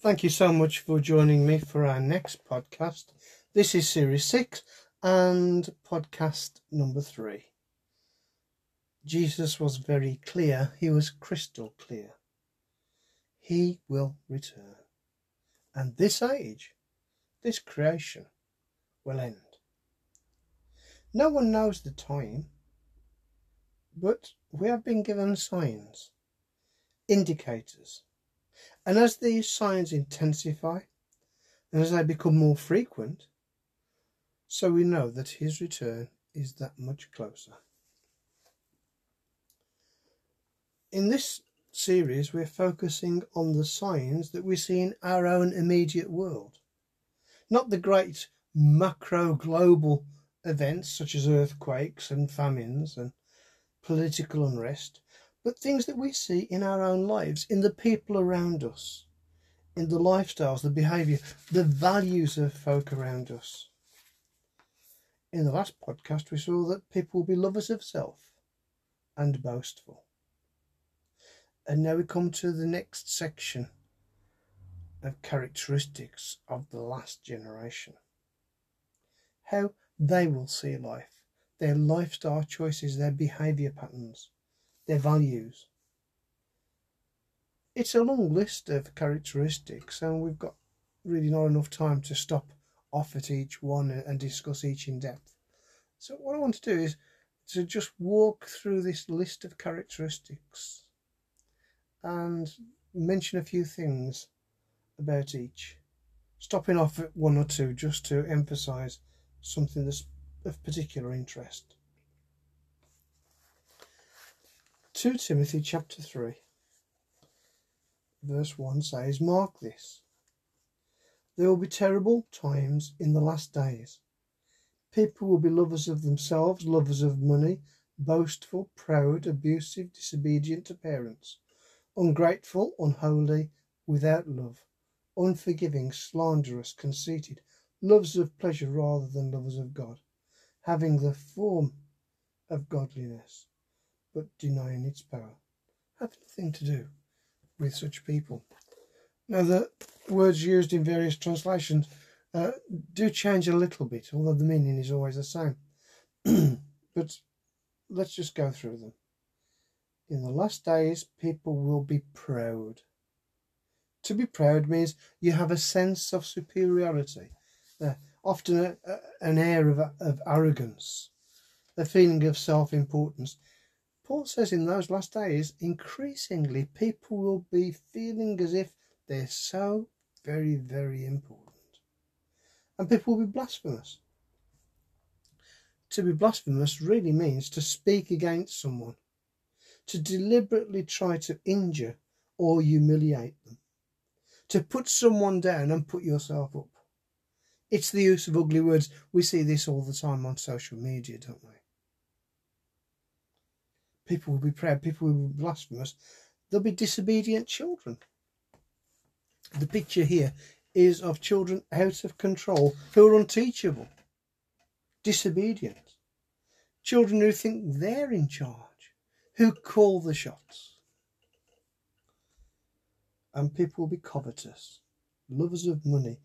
Thank you so much for joining me for our next podcast. This is series six and podcast number three. Jesus was very clear, he was crystal clear. He will return. And this age, this creation, will end. No one knows the time, but we have been given signs, indicators. And as these signs intensify, and as they become more frequent, so we know that his return is that much closer. In this series, we're focusing on the signs that we see in our own immediate world, not the great macro global events such as earthquakes and famines and political unrest, but things that we see in our own lives, in the people around us, in the lifestyles, the behaviour, the values of folk around us. In the last podcast, we saw that people will be lovers of self and boastful. And now we come to the next section of characteristics of the last generation. How they will see life, their lifestyle choices, their behaviour patterns, their values. It's a long list of characteristics, and we've got really not enough time to stop off at each one and discuss each in depth. So, what I want to do is to just walk through this list of characteristics and mention a few things about each, stopping off at one or two just to emphasize something that's of particular interest. 2 Timothy chapter 3 verse 1 says, Mark this. There will be terrible times in the last days. People will be lovers of themselves, lovers of money, boastful, proud, abusive, disobedient to parents, ungrateful, unholy, without love, unforgiving, slanderous, conceited, lovers of pleasure rather than lovers of God, having the form of godliness but denying its power. Have nothing to do with such people. Now, the words used in various translations uh, do change a little bit, although the meaning is always the same. but let's just go through them. In the last days, people will be proud. To be proud means you have a sense of superiority, uh, often a, a, an air of, of arrogance, a feeling of self importance. Paul says in those last days, increasingly people will be feeling as if they're so very, very important. And people will be blasphemous. To be blasphemous really means to speak against someone, to deliberately try to injure or humiliate them, to put someone down and put yourself up. It's the use of ugly words. We see this all the time on social media, don't we? People will be proud, people will be blasphemous, there'll be disobedient children. The picture here is of children out of control who are unteachable, disobedient, children who think they're in charge, who call the shots. And people will be covetous, lovers of money,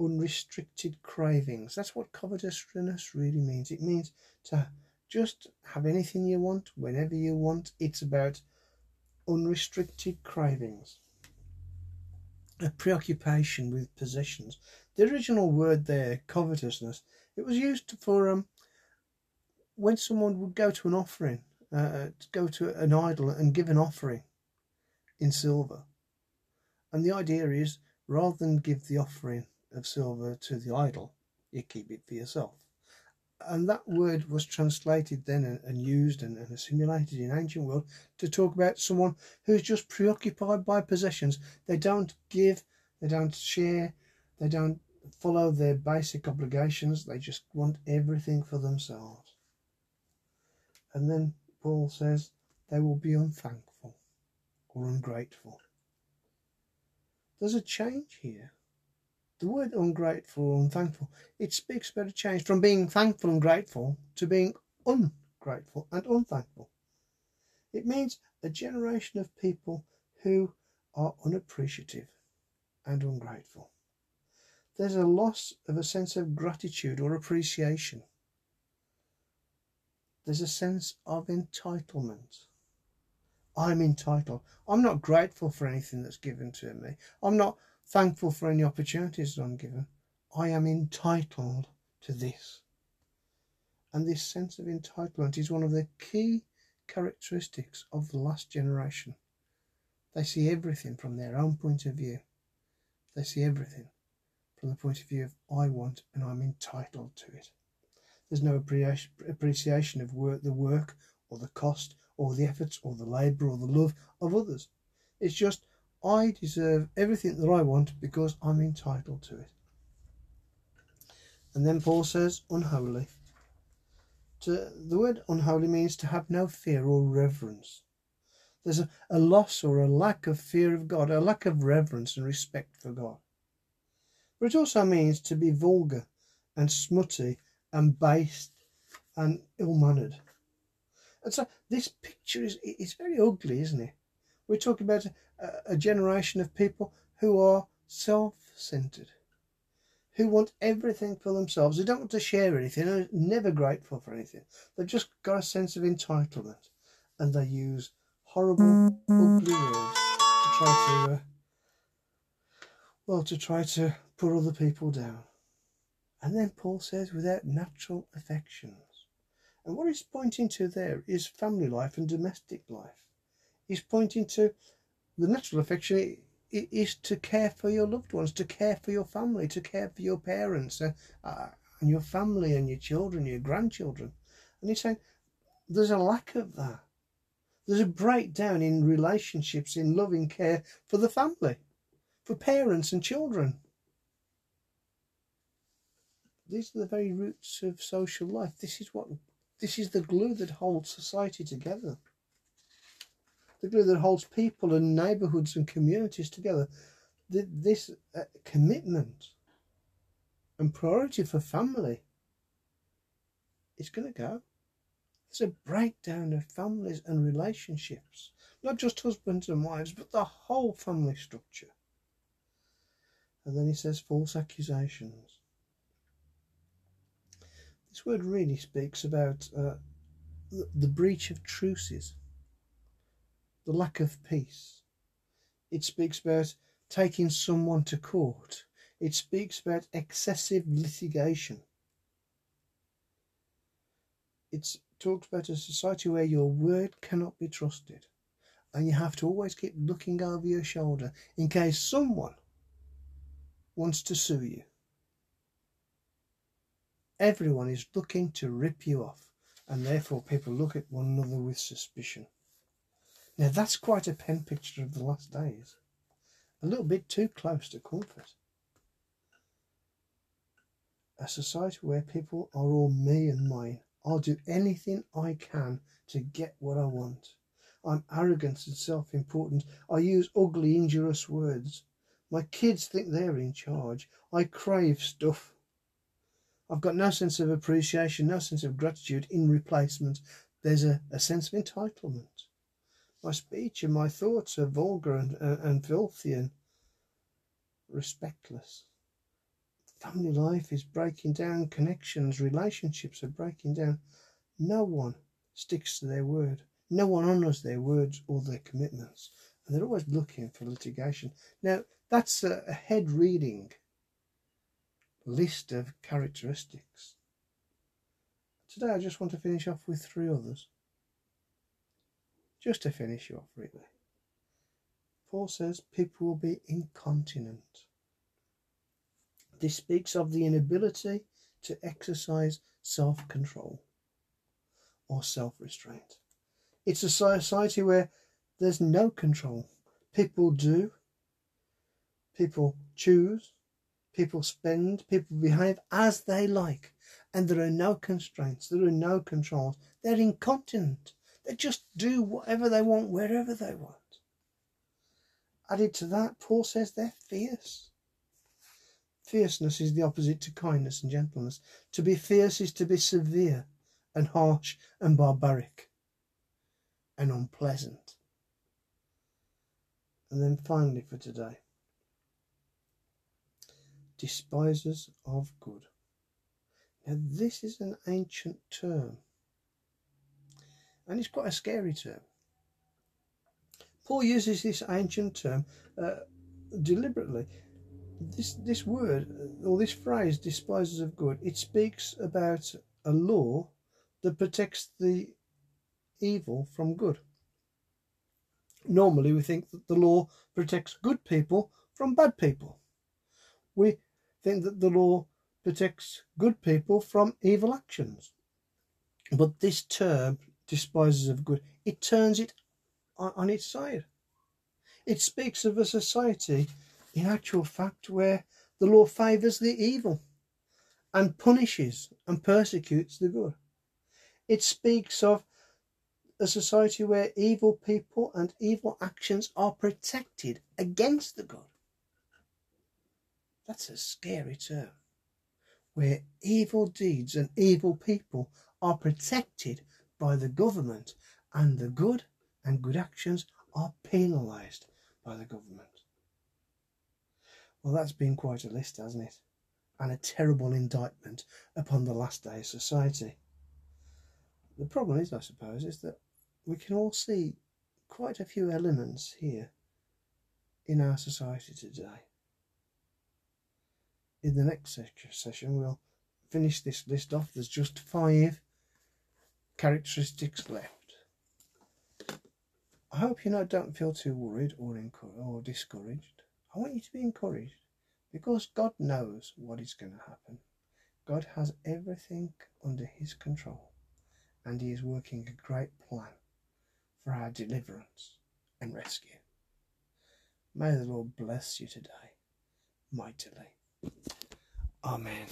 unrestricted cravings. That's what covetousness really means. It means to just have anything you want, whenever you want. It's about unrestricted cravings, a preoccupation with possessions. The original word there, covetousness, it was used for um, when someone would go to an offering, uh, to go to an idol and give an offering in silver. And the idea is rather than give the offering of silver to the idol, you keep it for yourself and that word was translated then and, and used and, and, assimilated in ancient world to talk about someone who's just preoccupied by possessions. They don't give, they don't share, they don't follow their basic obligations. They just want everything for themselves. And then Paul says they will be unthankful or ungrateful. There's a change here the word ungrateful or unthankful, it speaks about a change from being thankful and grateful to being ungrateful and unthankful. It means a generation of people who are unappreciative, and ungrateful. There's a loss of a sense of gratitude or appreciation. There's a sense of entitlement. I'm entitled. I'm not grateful for anything that's given to me. I'm not thankful for any opportunities that I'm given. I am entitled to this. And this sense of entitlement is one of the key characteristics of the last generation. They see everything from their own point of view. They see everything from the point of view of I want and I'm entitled to it. There's no appreciation of work, the work or the cost or the efforts or the labour or the love of others. It's just I deserve everything that I want because I'm entitled to it. And then Paul says, unholy. To, the word unholy means to have no fear or reverence. There's a, a loss or a lack of fear of God, a lack of reverence and respect for God. But it also means to be vulgar and smutty and base and ill-mannered. And so this picture is it's very ugly, isn't it? We're talking about a, generation of people who are self-centered, who want everything for themselves. They don't want to share anything. They're never grateful for anything. They've just got a sense of entitlement, and they use horrible, ugly words to try to, uh, well, to try to put other people down. And then Paul says, without natural affections. And what he's pointing to there is family life and domestic life. He's pointing to the natural affection is to care for your loved ones, to care for your family, to care for your parents uh, uh, and your family and your children, your grandchildren. And he's saying there's a lack of that. There's a breakdown in relationships, in loving care for the family, for parents and children. These are the very roots of social life. This is what this is the glue that holds society together. The glue that holds people and neighbourhoods and communities together. This uh, commitment and priority for family is going to go. There's a breakdown of families and relationships, not just husbands and wives, but the whole family structure. And then he says false accusations. This word really speaks about uh, the breach of truces, the lack of peace. It speaks about taking someone to court. It speaks about excessive litigation. It talks about a society where your word cannot be trusted and you have to always keep looking over your shoulder in case someone wants to sue you. Everyone is looking to rip you off, and therefore people look at one another with suspicion. Now that's quite a pen picture of the last days. A little bit too close to comfort. A society where people are all me and mine. I'll do anything I can to get what I want. I'm arrogant and self important. I use ugly, injurious words. My kids think they're in charge. I crave stuff. I've got no sense of appreciation, no sense of gratitude in replacement. There's a, a sense of entitlement. My speech and my thoughts are vulgar and, uh, and filthy and respectless. Family life is breaking down, connections, relationships are breaking down. No one sticks to their word. No one honours their words or their commitments. And they're always looking for litigation. Now, that's a, a head reading list of characteristics. Today I just want to finish off with three others. Just to finish you off, really. Paul says people will be incontinent. This speaks of the inability to exercise self control or self restraint. It's a society where there's no control. People do, people choose, People spend, people behave as they like, and there are no constraints, there are no controls. They're incontinent. They just do whatever they want, wherever they want. Added to that, Paul says they're fierce. Fierceness is the opposite to kindness and gentleness. To be fierce is to be severe and harsh and barbaric and unpleasant. And then finally for today, despisers of good. Now, this is an ancient term, and it's quite a scary term. Paul uses this ancient term uh, deliberately. This this word or this phrase, despisers of good, it speaks about a law that protects the evil from good. Normally, we think that the law protects good people from bad people. We think that the law protects good people from evil actions. But this term, despisers of good, it turns it on, on its side. It speaks of a society, in actual fact, where the law favours the evil and punishes and persecutes the good. It speaks of a society where evil people and evil actions are protected against the good. That's a scary term. Where evil deeds and evil people are protected by the government and the good and good actions are penalised by the government. Well, that's been quite a list, hasn't it? And a terrible indictment upon the last day of society. The problem is, I suppose, is that we can all see quite a few elements here in our society today. In the next session, we'll finish this list off. There's just five characteristics left. I hope you know don't feel too worried or or discouraged. I want you to be encouraged because God knows what is going to happen. God has everything under His control, and He is working a great plan for our deliverance and rescue. May the Lord bless you today mightily. Amen.